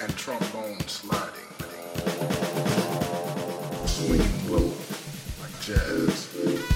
and trombone sliding, swinging low like jazz.